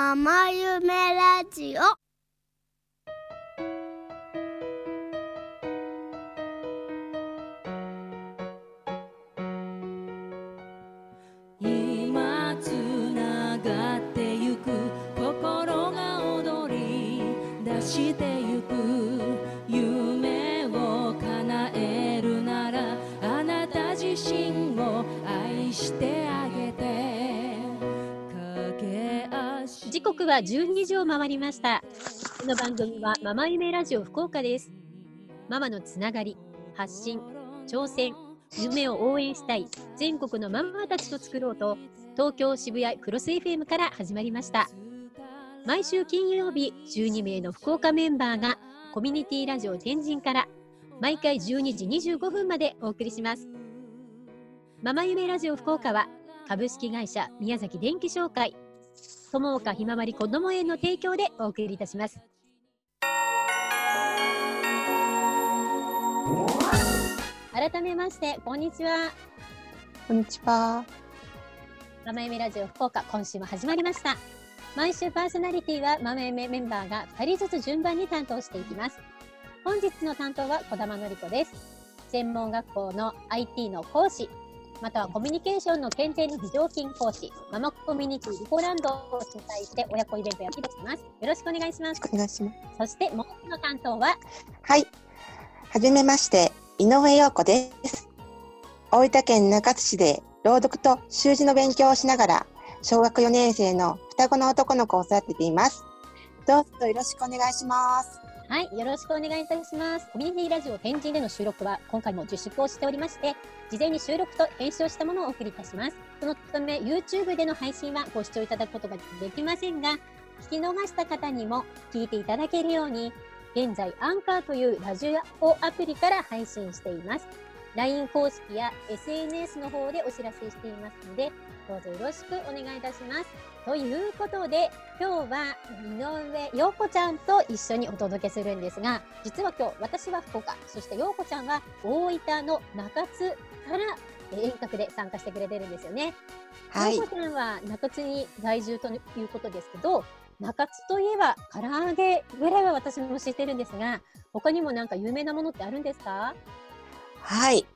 ママ夢ラジオ。刻は12時を回りました。この番組はママ夢ラジオ福岡です。ママのつながり、発信、挑戦、夢を応援したい全国のママたちと作ろうと、東京渋谷クロス FM から始まりました。毎週金曜日、12名の福岡メンバーがコミュニティラジオ天神から毎回12時25分までお送りします。ママ夢ラジオ福岡は株式会社宮崎電機商会友岡ひまわりこども園の提供でお送りいたします。改めまして、こんにちは。こんにちは。ママエメラジオ福岡、今週も始まりました。毎週パーソナリティはママエメメンバーが2人ずつ順番に担当していきます。本日の担当は小玉のり子です。専門学校の IT の講師、またはコミュニケーションの検定の非常勤講師、ママコミュニティリコランドを主催して親子イベントをやっています。よろしくお願いします。お願いします。そしてもう一つの担当は、はい。はじめまして、井上陽子です。大分県中津市で朗読と習字の勉強をしながら、小学4年生の双子の男の子を育てています。どうぞよろしくお願いします。はい、よろしくお願いいたします。コミュニティラジオ天神での収録は今回も自粛をしておりまして、事前に収録と編集をしたものをお送りいたします。そのため YouTube での配信はご視聴いただくことができませんが、聞き逃した方にも聞いていただけるように、現在アンカーというラジオアプリから配信しています。LINE 公式や SNS の方でお知らせしていますので、どうぞよろしくお願いいたします。ということで、今日は井上陽子ちゃんと一緒にお届けするんですが、実は今日私は福岡、そして陽子ちゃんは大分の中津からえー遠隔で参加してくれてるんですよね。はい陽。子ちゃんは中津に在住ということですけど、中津といえば唐揚げぐらいは私も知ってるんですが、他にもなんか有名なものってあるんですか？はい。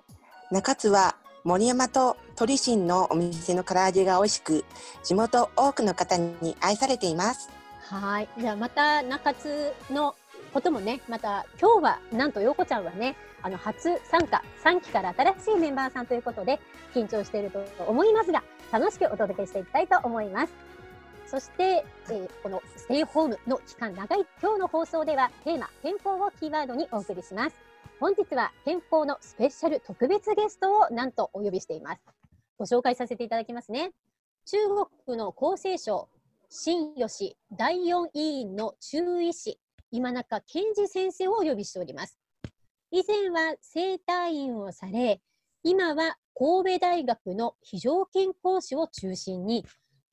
中津は森山と鳥新のお店の唐揚げが美味しく、地元多くの方に愛されています。はい。じゃあまた中津のこともね、また今日はなんと陽子ちゃんはね、あの初参加、3期から新しいメンバーさんということで緊張していると思いますが、楽しくお届けしていきたいと思います。そして、えーこのステイホームの期間長い今日の放送ではテーマ健康をキーワードにお送りします。本日は健康のスペシャル特別ゲストをなんとお呼びしています。ご紹介させていただきますね。中国の厚生省新吉第4委員の中医師、今中健二先生をお呼びしております。以前は整体院をされ、今は神戸大学の非常勤講師を中心に、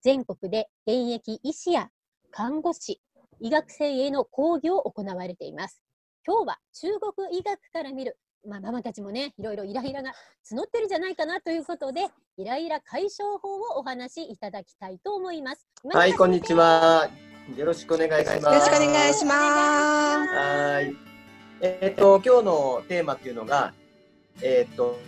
全国で現役医師や看護師、医学生への講義を行われています。今日は中国医学から見る、まあ、ママたちもね、いろいろイライラが募ってるんじゃないかなということで、イライラ解消法をお話しいただきたいと思います。はい、こんにち。は。よろしくお願いします。よろしくお願いします。はい。えっ、と、今日のテーマっていうのが、えっ、と、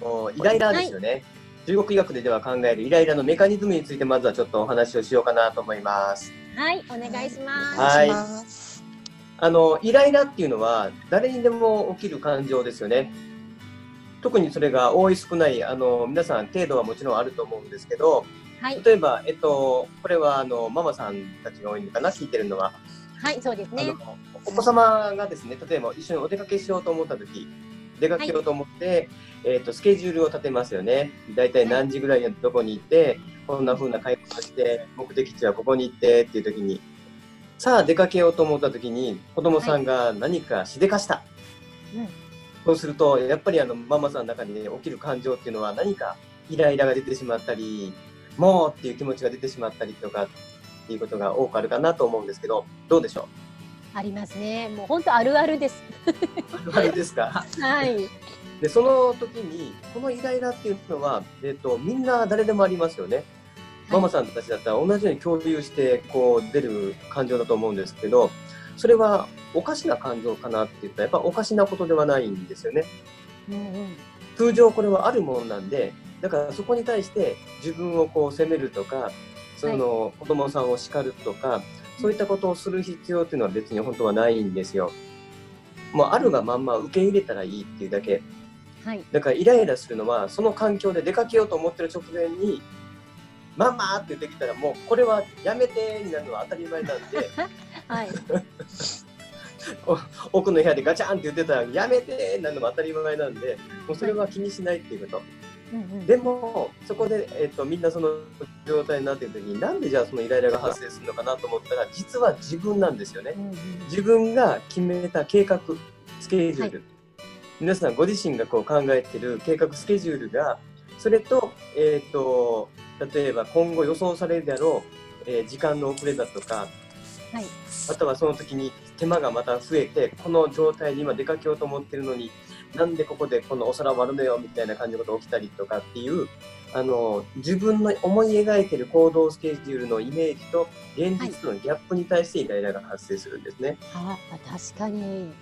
おイライラですよね、中国医学ででは考えるイライラのメカニズムについてまずはちょっとお話をしようかなと思います。はい、お願いします。はいお願いします。あの、イライラっていうのは誰にでも起きる感情ですよね。特にそれが多い少ない、あの、皆さん程度はもちろんあると思うんですけど、はい、例えば、えっと、これはあのママさんたちが多いのかな、聞いてるのは。はい、そうですね。お子様がですね、例えば一緒にお出かけしようと思ったとき、出かけようと思って、えっとスケジュールを立てますよね。だいたい何時ぐらいにどこに行って、こんな風な買い物をして、目的地はここに行ってっていうときに、さあ出かけようと思ったときに、子供さんが何かしでかした。うんそうすると、やっぱりあのママさんの中に、ね、起きる感情っていうのは何かイライラが出てしまったり、もうっていう気持ちが出てしまったりとかっていうことが多くあるかなと思うんですけど、どうでしょありますね。もう本当あるあるです。うあれですか？はい。でその時にこのイライラっていうのは、えっとみんな誰でもありますよね。ママさんたちだったら同じように共有してこう出る感情だと思うんですけどそれはおかしな感情かなって言ったらやっぱおかしなことではないんですよね。うんうん通常これはあるもんなんでだからそこに対して自分をこう責めるとかその子供さんを叱るとか、そういったことをする必要っていうのは別に本当はないんですよ。もうあるがまんま受け入れたらいいっていうだけ。はい。だからイライラするのはその環境で出かけようと思ってる直前に「ママ!」って言ってきたらもうこれはやめてになるのは当たり前なんで はい。奥の部屋でガチャンって言ってたら「やめて!」になるのも当たり前なんでもうそれは気にしないっていうこと。うんうんでもそこで、えっとみんなその状態になっている時になんでじゃあそのイライラが発生するのかなと思ったら実は自分なんですよね。うんうん自分が決めた計画スケジュール、は皆さんご自身がこう考えてる計画スケジュールがそれと,、えー、と例えば今後予想されるであろう、えー時間の遅れだとかはい。またはその時に手間がまた増えてこの状態に今出かけようと思ってるのになんでここでこのお皿割るのよみたいな感じのことが起きたりとかっていうあの自分の思い描いてる行動スケジュールのイメージと現実とのギャップに対してイライラが発生するんですね。あ、確かに。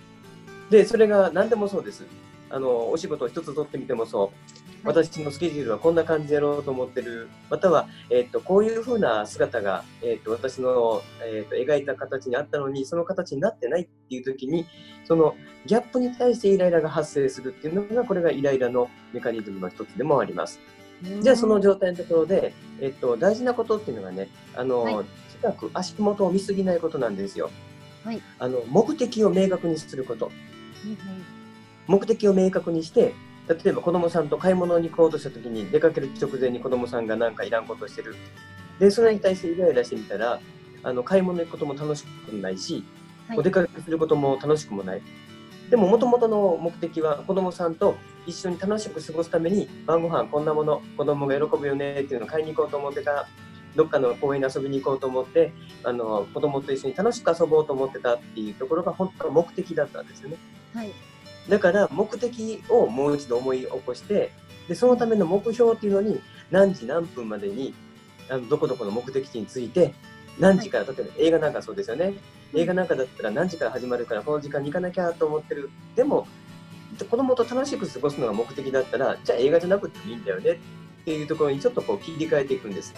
でそれが何でもそうです。あのお仕事を一つ取ってみてもそう。私のスケジュールはこんな感じでやろうと思ってる。または、えっとこういうふうな姿が、えっと私の、えっと描いた形にあったのに、その形になってないっていう時に、そのギャップに対してイライラが発生するっていうのが、これがイライラのメカニズムの一つでもあります。じゃあその状態のところで、えっと、大事なことっていうのがね、あの、はい近く足元を見すぎないことなんですよ。はいあの目的を明確にすること。うんうん目的を明確にして、例えば子供さんと買い物に行こうとした時に出かける直前に子供さんが何かいらんことをしてる。で、それに対してイライラしてみたら、あの買い物に行くことも楽しくないし、はいお出かけすることも楽しくもない。でも、もともとの目的は子供さんと一緒に楽しく過ごすために、晩ご飯こんなもの、子供が喜ぶよねっていうのを買いに行こうと思ってた。どっかの公園に遊びに行こうと思って、あの子供と一緒に楽しく遊ぼうと思ってたっていうところが本当は目的だったんですよね。はい。だから目的をもう一度思い起こしてでそのための目標っていうのに何時何分までにあのどこどこの目的地について何時から、例えば映画なんかそうですよね。映画なんかだったら何時から始まるからこの時間に行かなきゃと思ってる。でも子供と楽しく過ごすのが目的だったらじゃあ映画じゃなくてもいいんだよねっていうところにちょっとこう切り替えていくんです。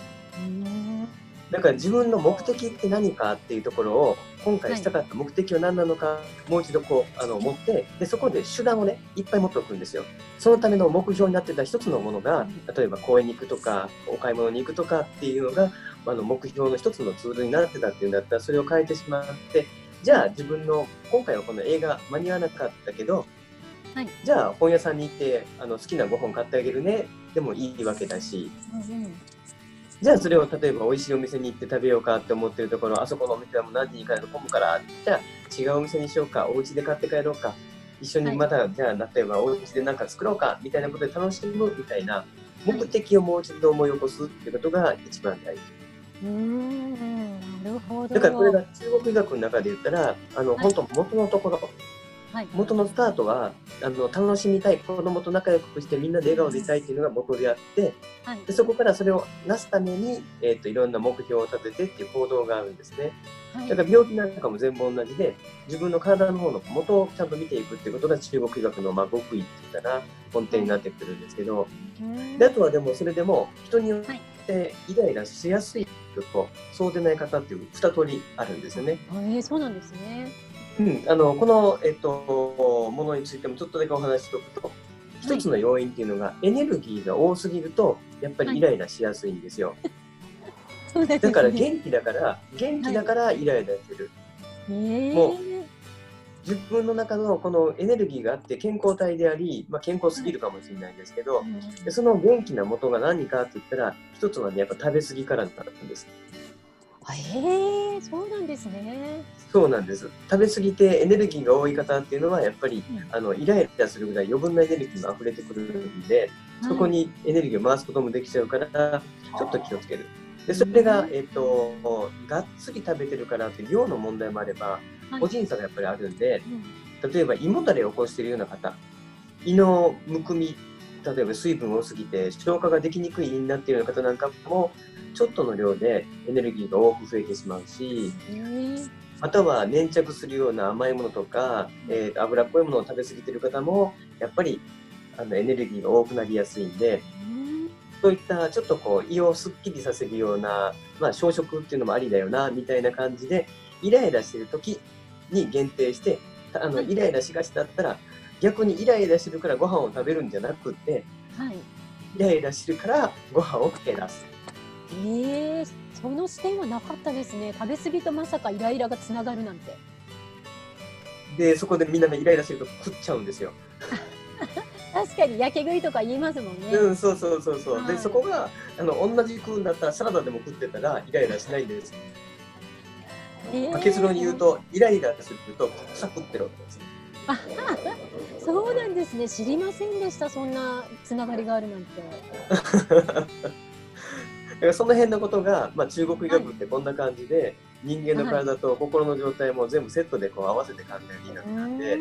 うんだから自分の目的って何かっていうところを今回したかった目的は何なのか、もう一度こうあの持ってでそこで手段をねいっぱい持っておくんですよ。そのための目標になってた一つのものが例えば公園に行くとかお買い物に行くとかっていうのがあの目標の一つのツールになってたっていうんだったらそれを変えてしまってじゃあ自分の今回はこの映画間に合わなかったけど、はい。じゃあ本屋さんに行ってあの好きな5本買ってあげるねでもいいわけだし。うんうんじゃあそれを例えば美味しいお店に行って食べようかって思ってるところ、あそこのお店はもう何時に行かないと混むから、じゃあ違うお店にしようか、お家で買って帰ろうか、一緒にまた、じゃあ例えばお家で何か作ろうかみたいなことで楽しむみたいな目的をもう一度思い起こすっていうことが一番大事。うんなるほど。だからこれが中国医学の中で言ったら、あのはい本当元のところ、はい。元のスタートはあの楽しみたい、子供と仲良くしてみんなで笑顔でいたいっていうのが元であって、はいでそこからそれをなすために、えー、といろんな目標を立ててっていう行動があるんですね。はいだから病気なんかも全部同じで、自分の体の方の元をちゃんと見ていくっていうことが中国医学のまあ極意って言ったら根底になってくるんですけど、うんであとはでもそれでも人によっはいてイライラしやすい人とそうでない方っていう二通りあるんですよね。えー、そうなんですね。うん、あのこの、えっと、ものについてもちょっとだけお話ししておくと、一つの要因っていうのがエネルギーが多すぎるとやっぱりイライラしやすいんですよ。そうですね。だから元気だから元気だからイライラする。えー、も自分の中のこのエネルギーがあって健康体であり、まあ、健康すぎるかもしれないんですけど、うんでその元気な元が何かって言ったら一つはねやっぱ食べ過ぎからなんですあえー、そうなんですね。そうなんです。食べ過ぎてエネルギーが多い方っていうのはやっぱり、うん。あのイライラするぐらい余分なエネルギーが溢れてくるんで、そこにエネルギーを回すこともできちゃうからちょっと気をつける。でそれが、えっとがっつり食べてるからっていう量の問題もあればはい。個人差がやっぱりあるんで、うん。例えば胃もたれを起こしているような方胃のむくみ例えば水分多すぎて消化ができにくい胃になっているような方なんかもちょっとの量でエネルギーが多く増えてしまうし、または粘着するような甘いものとか、えー、脂っこいものを食べ過ぎてる方も、やっぱりあのエネルギーが多くなりやすいんで、そういったちょっとこう胃をすっきりさせるような、まあ、小食っていうのもありだよなみたいな感じでイライラしてる時に限定してあのイライラしがちだったら逆にイライラしてるからご飯を食べるんじゃなくて、はい、イライラしてるからご飯を減らす。えー、その視点はなかったですね食べ過ぎとまさかイライラがつながるなんてでそこでみんながイライラしてると食っちゃうんですよ。確かにやけ食いとか言いますもんね。うん、そうそうそうそう。はいで、そこが、あの、同じ食うんだったら、サラダでも食ってたら、イライラしないんです。えーまあ結論に言うと、イライラすると、草食ってるわけです。そうなんですね知りませんでしたそんなつながりがあるなんて。だから、その辺のことが、まあ、中国医学ってこんな感じで、人間の体と心の状態も全部セットでこう合わせて考える医学なんで、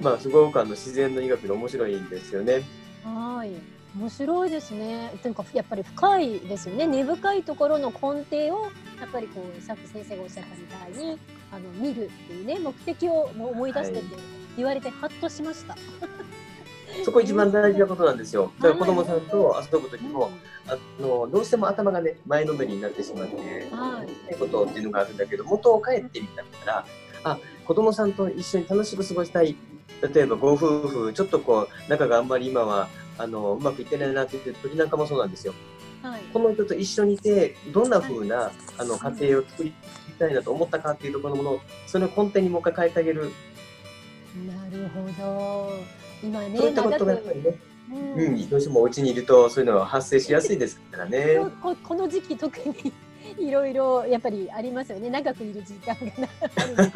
まあ、すごくあの自然の医学で面白いんですよね。はい面白いですね。というかやっぱり深いですよね。根深いところの根底をやっぱりこうさっき先生がおっしゃったみたいにあの見るっていうね目的を思い出してって言われてハッとしました。そこ一番大事なことなんですよ。だから子供さんと遊ぶ時も、うんあのどうしても頭がね前のめりになってしまって、はいことっていうのがあるんだけど元を帰ってみたらあ子供さんと一緒に楽しく過ごしたい例えばご夫婦ちょっとこう仲があんまり今はあのうまくいってないなって言ってる時なんかもそうなんですよ。はい。この人と一緒にいてどんな風なあの家庭を作りたいなと思ったかっていうところのものそれを根底にもう一回変えてあげる、なるほど。今ねそういったこ長とがやっぱくりね、うん。うん、どうしてもお家にいるとそういうのは発生しやすいですからね。ここの時期特にいろいろやっぱりありますよね。長くいる時間があるんで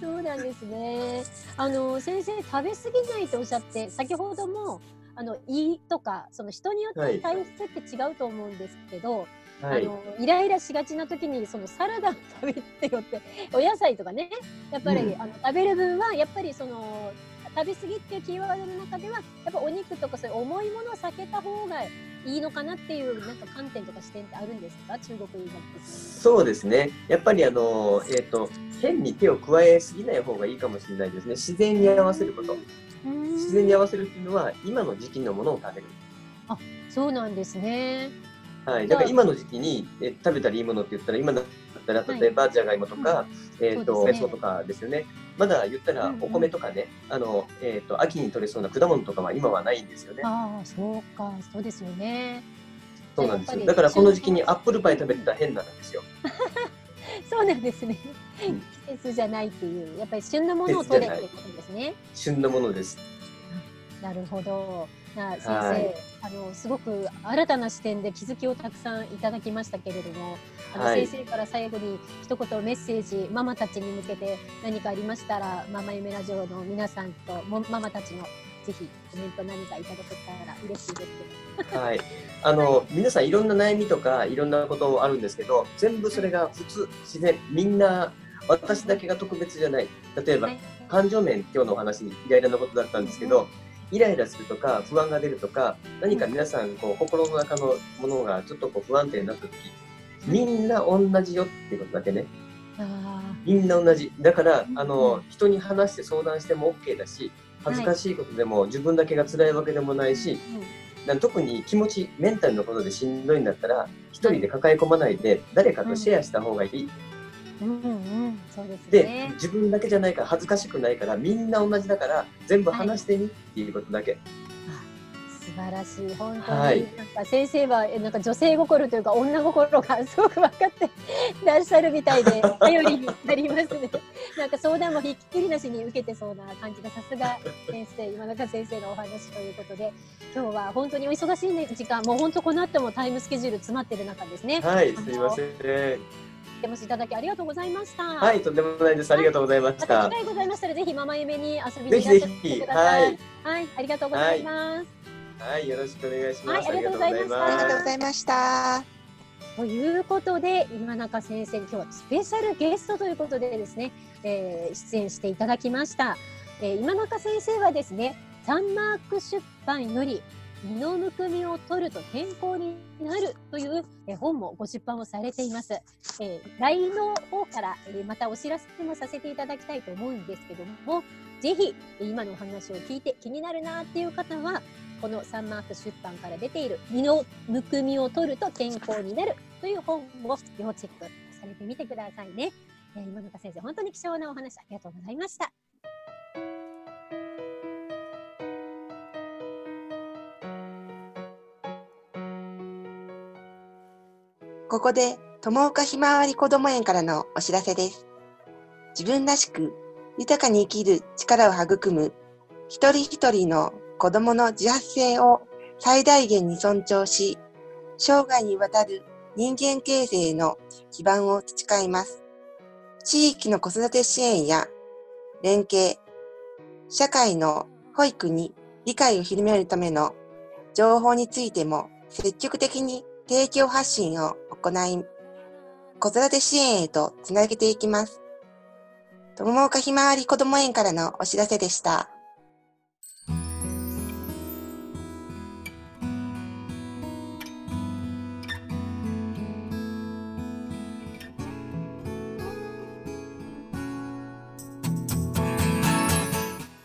そうなんですね。あの先生食べ過ぎないとおっしゃって先ほどもあの胃とかその人によって体質って違うと思うんですけど、はい、あのイライラしがちな時にそのサラダを食べてよって お野菜とかねやっぱり、うんあの食べる分はやっぱりその食べ過ぎっていうキーワードの中ではやっぱお肉とかそういう重いものを避けた方がいいのかなっていうなんか観点とか視点ってあるんですか？中国医学。そうですね。やっぱりあの、えっ、と、変に手を加えすぎない方がいいかもしれないですね。自然に合わせること。自然に合わせるっていうのは、今の時期のものを食べる。そうなんですね。はい。だから今の時期に、え食べたらいいものって言ったら、今だったら、例えばじゃがいもとか、えっ、と、そうですねとかですよね。まだ言ったらうんうんお米とかね、あの、えっ、と、秋に取れそうな果物とかは今はないんですよね。ああそうかそうですよね。そうなんですよ。だからこの時期にアップルパイ食べてたら変なんですよ。そうなんですね。うん季節じゃないっていうやっぱり旬のものを取れっていうことですね。旬のものです。なるほど。な先生、はい。あのすごく新たな視点で気づきをたくさんいただきましたけれども、あの、はい。先生から最後に一言メッセージママたちに向けて何かありましたらママ夢ラジオの皆さんともママたちのぜひコメント何かいただけたら嬉しいです。はい、あの皆さんいろんな悩みとかいろんなことあるんですけど全部それが普通自然みんな私だけが特別じゃない例えばはい。感情面今日のお話にイライラのことだったんですけどイライラするとか不安が出るとか何か皆さんこう心の中のものがちょっとこう不安定になった時みんな同じよっていうことだけね。あみんな同じ。だからあの人に話して相談しても OK だし恥ずかしいことでも自分だけが辛いわけでもないし、特に気持ちメンタルのことでしんどいんだったら一人で抱え込まないで誰かとシェアした方がいい、うんうんそうですでね。自分だけじゃないから恥ずかしくないからみんな同じだから全部話してみっていうことだけ、素晴らしい本当に、はいなんか先生はえなんか女性心というか女心がすごく分かってらっしゃるみたいで頼りになりますね。なんか相談もひっきりなしに受けてそうな感じがさすが先生今中先生のお話ということで今日は本当にお忙しい、ね、時間もう本当この後もタイムスケジュール詰まってる中ですね。はいすいませんお出ましいただきありがとうございました。はいとんでもないですありがとうございましまたた機会ございましたらぜひママ夢に遊びぜにいらっしゃってひぜひください。はいはい、ありがとうございます。はいよろしくお願いします、はいありがとうございましたありがとうすございました。ということで今中先生に今日はスペシャルゲストということでですね、えー出演していただきました、えー今中先生はですねサンマーク出版より胃のむくみを取ると健康になるという本もご出版をされています。えー、LINE の方から、またお知らせもさせていただきたいと思うんですけども、ぜひ今のお話を聞いて気になるなっていう方は、このサンマーク出版から出ている胃のむくみを取ると健康になるという本を要チェックされてみてくださいね。えー、今中先生、本当に貴重なお話ありがとうございました。ここで、友岡ひまわりこども園からのお知らせです。自分らしく豊かに生きる力を育む一人一人の子供の自発性を最大限に尊重し、生涯にわたる人間形成の基盤を培います。地域の子育て支援や連携、社会の保育に理解を広めるための情報についても積極的に提供発信を行い、子育て支援へとつなげていきます。友岡ひまわりこども園からのお知らせでした。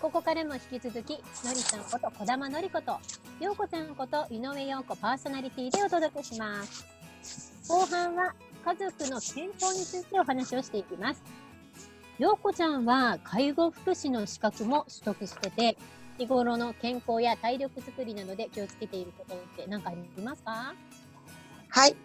ここからも引き続き、のりちゃんこと小玉のりこと、ようこちゃんこと井上陽子パーソナリティでお届けします。後半は家族の健康についてお話をしていきます。ようこちゃんは介護福祉の資格も取得してて、日頃の健康や体力づくりなどで気をつけていることって何かありますか？はい。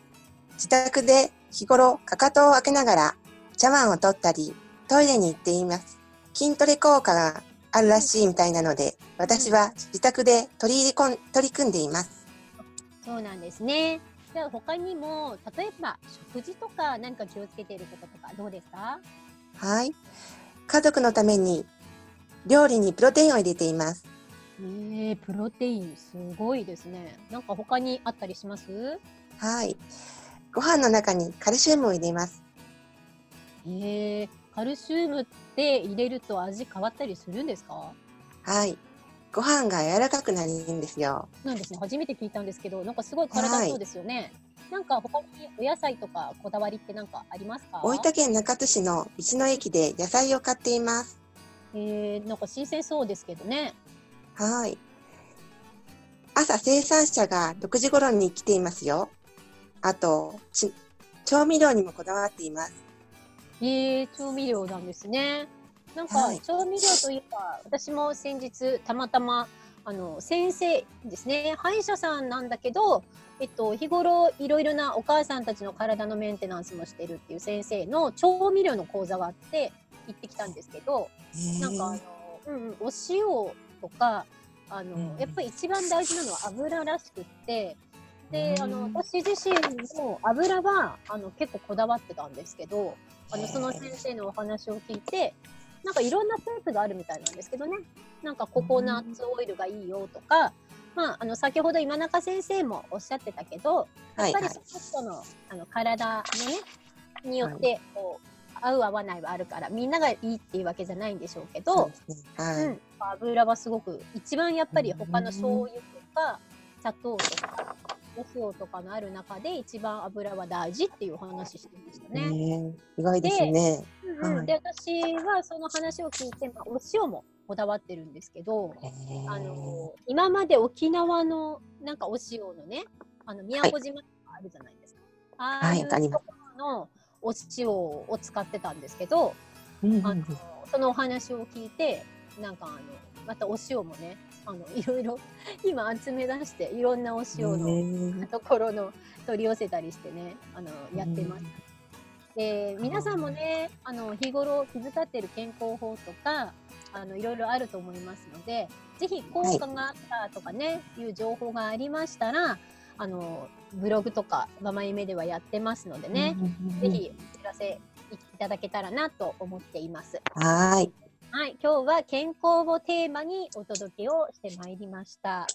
自宅で日頃かかとを開けながら茶碗を取ったりトイレに行っています。筋トレ効果があるらしいみたいなので、私は自宅で取り入れこん取り組んでいます。そうなんですね。じゃあ他にも、例えば食事とか何か気をつけていることとかどうですか？はい。家族のために料理にプロテインを入れています。えー、プロテインすごいですね。なんか他にあったりします？はい。ご飯の中にカルシウムを入れます。えー、カルシウムって入れると味変わったりするんですか？はい。ご飯が柔らかくなるんですよ。なんですね。初めて聞いたんですけど、なんかすごい体そうですよね。なんか他にお野菜とかこだわりって何かありますか？大分県中津市の道の駅で野菜を買っています。えー、なんか新鮮そうですけどね。はい。朝生産者が6時頃に来ていますよ。あと、調味料にもこだわっています。えー、調味料なんですね。なんか、調味料といえば、私も先日たまたまあの先生ですね。歯医者さんなんだけど、えっと、日頃いろいろなお母さんたちの体のメンテナンスもしてるっていう先生の調味料の講座があって行ってきたんですけど、なんかあの、うん、お塩とかあの、やっぱり一番大事なのは油らしくってであの私自身も油はあの結構こだわってたんですけどあのその先生のお話を聞いてなんかいろんなセンスがあるみたいなんですけどね。なんかココナッツオイルがいいよとか、まあ、あの先ほど今中先生もおっしゃってたけどやっぱりその人の,、あの体のねによってこう、合う合わないはあるからみんながいいっていうわけじゃないんでしょうけど、はい。うん、油はすごく一番やっぱり他の醤油とか砂糖とかお塩とかのある中で一番油は大事っていう話してましたね。意外ですね。で私はその話を聞いて、まあ、お塩もこだわってるんですけど、あの今まで沖縄のなんかお塩のねあの宮古島とかあるじゃないですか。はい、ああいうところのお塩を使ってたんですけど、あのそのお話を聞いてなんかあのまたお塩もねあのいろいろ今集め出していろんなお塩のところの取り寄せたりしてねあのやってます。で皆さんもねあの日頃気遣ってる健康法とかあのいろいろあると思いますのでぜひ効果があったとかね、はい、いう情報がありましたらあのブログとかママ夢ではやってますのでね、ぜひお知らせいただけたらなと思っています。はい。はい、今日は健康をテーマにお届けをしてまいりました。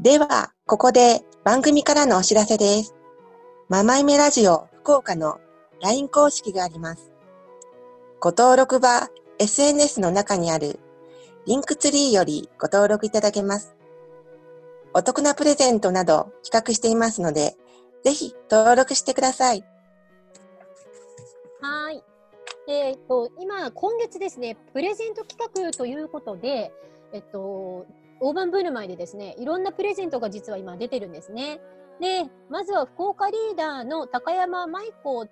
では、ここで番組からのお知らせです。ママイメラジオ福岡の LINE 公式があります。ご登録は SNS の中にあるリンクツリーよりご登録いただけます。お得なプレゼントなど企画していますので、ぜひ登録してください。はい。えっ、と、今、今月ですね、プレゼント企画ということで、えっと、大盤振る舞いでですね、いろんなプレゼントが実は今出てるんですね。で、まずは福岡リーダーの高山舞子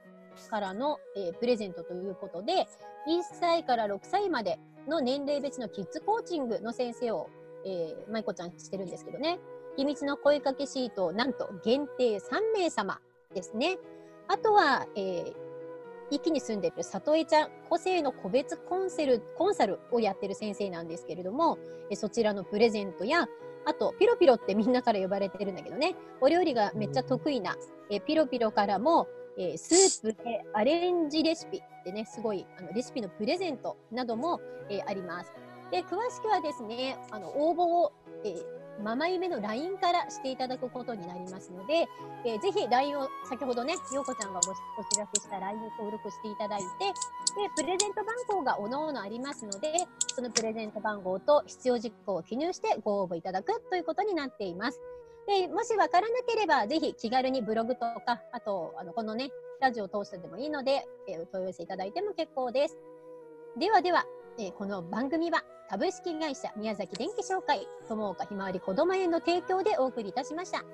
からの、えープレゼントということで、1歳から6歳までの年齢別のキッズコーチングの先生を、えー、舞子ちゃんしてるんですけどね。秘密の声かけシートなんと限定3名様ですね。あとは、えー、一気に住んでる里江ちゃん、個性の個別コンセル、コンサルをやってる先生なんですけれども、えそちらのプレゼントや、あと、ピロピロってみんなから呼ばれてるんだけどね、お料理がめっちゃ得意な、えピロピロからも、えースープでアレンジレシピってね、すごいあのレシピのプレゼントなども、えーあります。で、詳しくはですね、あの応募を、えーママ夢の LINE からしていただくことになりますので、えーぜひ LINE を先ほどね、ようこちゃんがごお知らせした LINE を登録していただいて、で、プレゼント番号がおのおのありますので、そのプレゼント番号と必要事項を記入してご応募いただくということになっています。で、もしわからなければ、ぜひ気軽にブログとか、あと、あの、このね、ラジオを通してでもいいので、えーお問い合わせいただいても結構です。ではでは、えーこの番組は株式会社宮崎電機商会友岡ひまわりこども園の提供でお送りいたしました。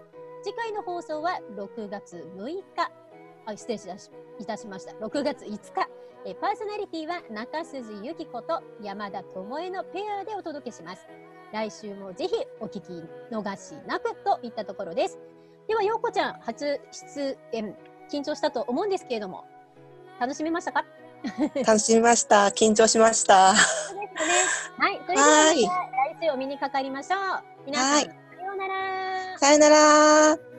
次回の放送は6月6日、あ失礼いたしいたしました。6月5日、えーパーソナリティは中筋由紀子と山田智恵のペアでお届けします。来週もぜひお聞き逃しなくといったところです。では、ようこちゃん、初出演、緊張したと思うんですけれども、楽しめましたか？楽しみました。緊張しました。そうですね。はい。それではまた来週お目にかかりましょう。皆さん、はいさようなら。さよなら。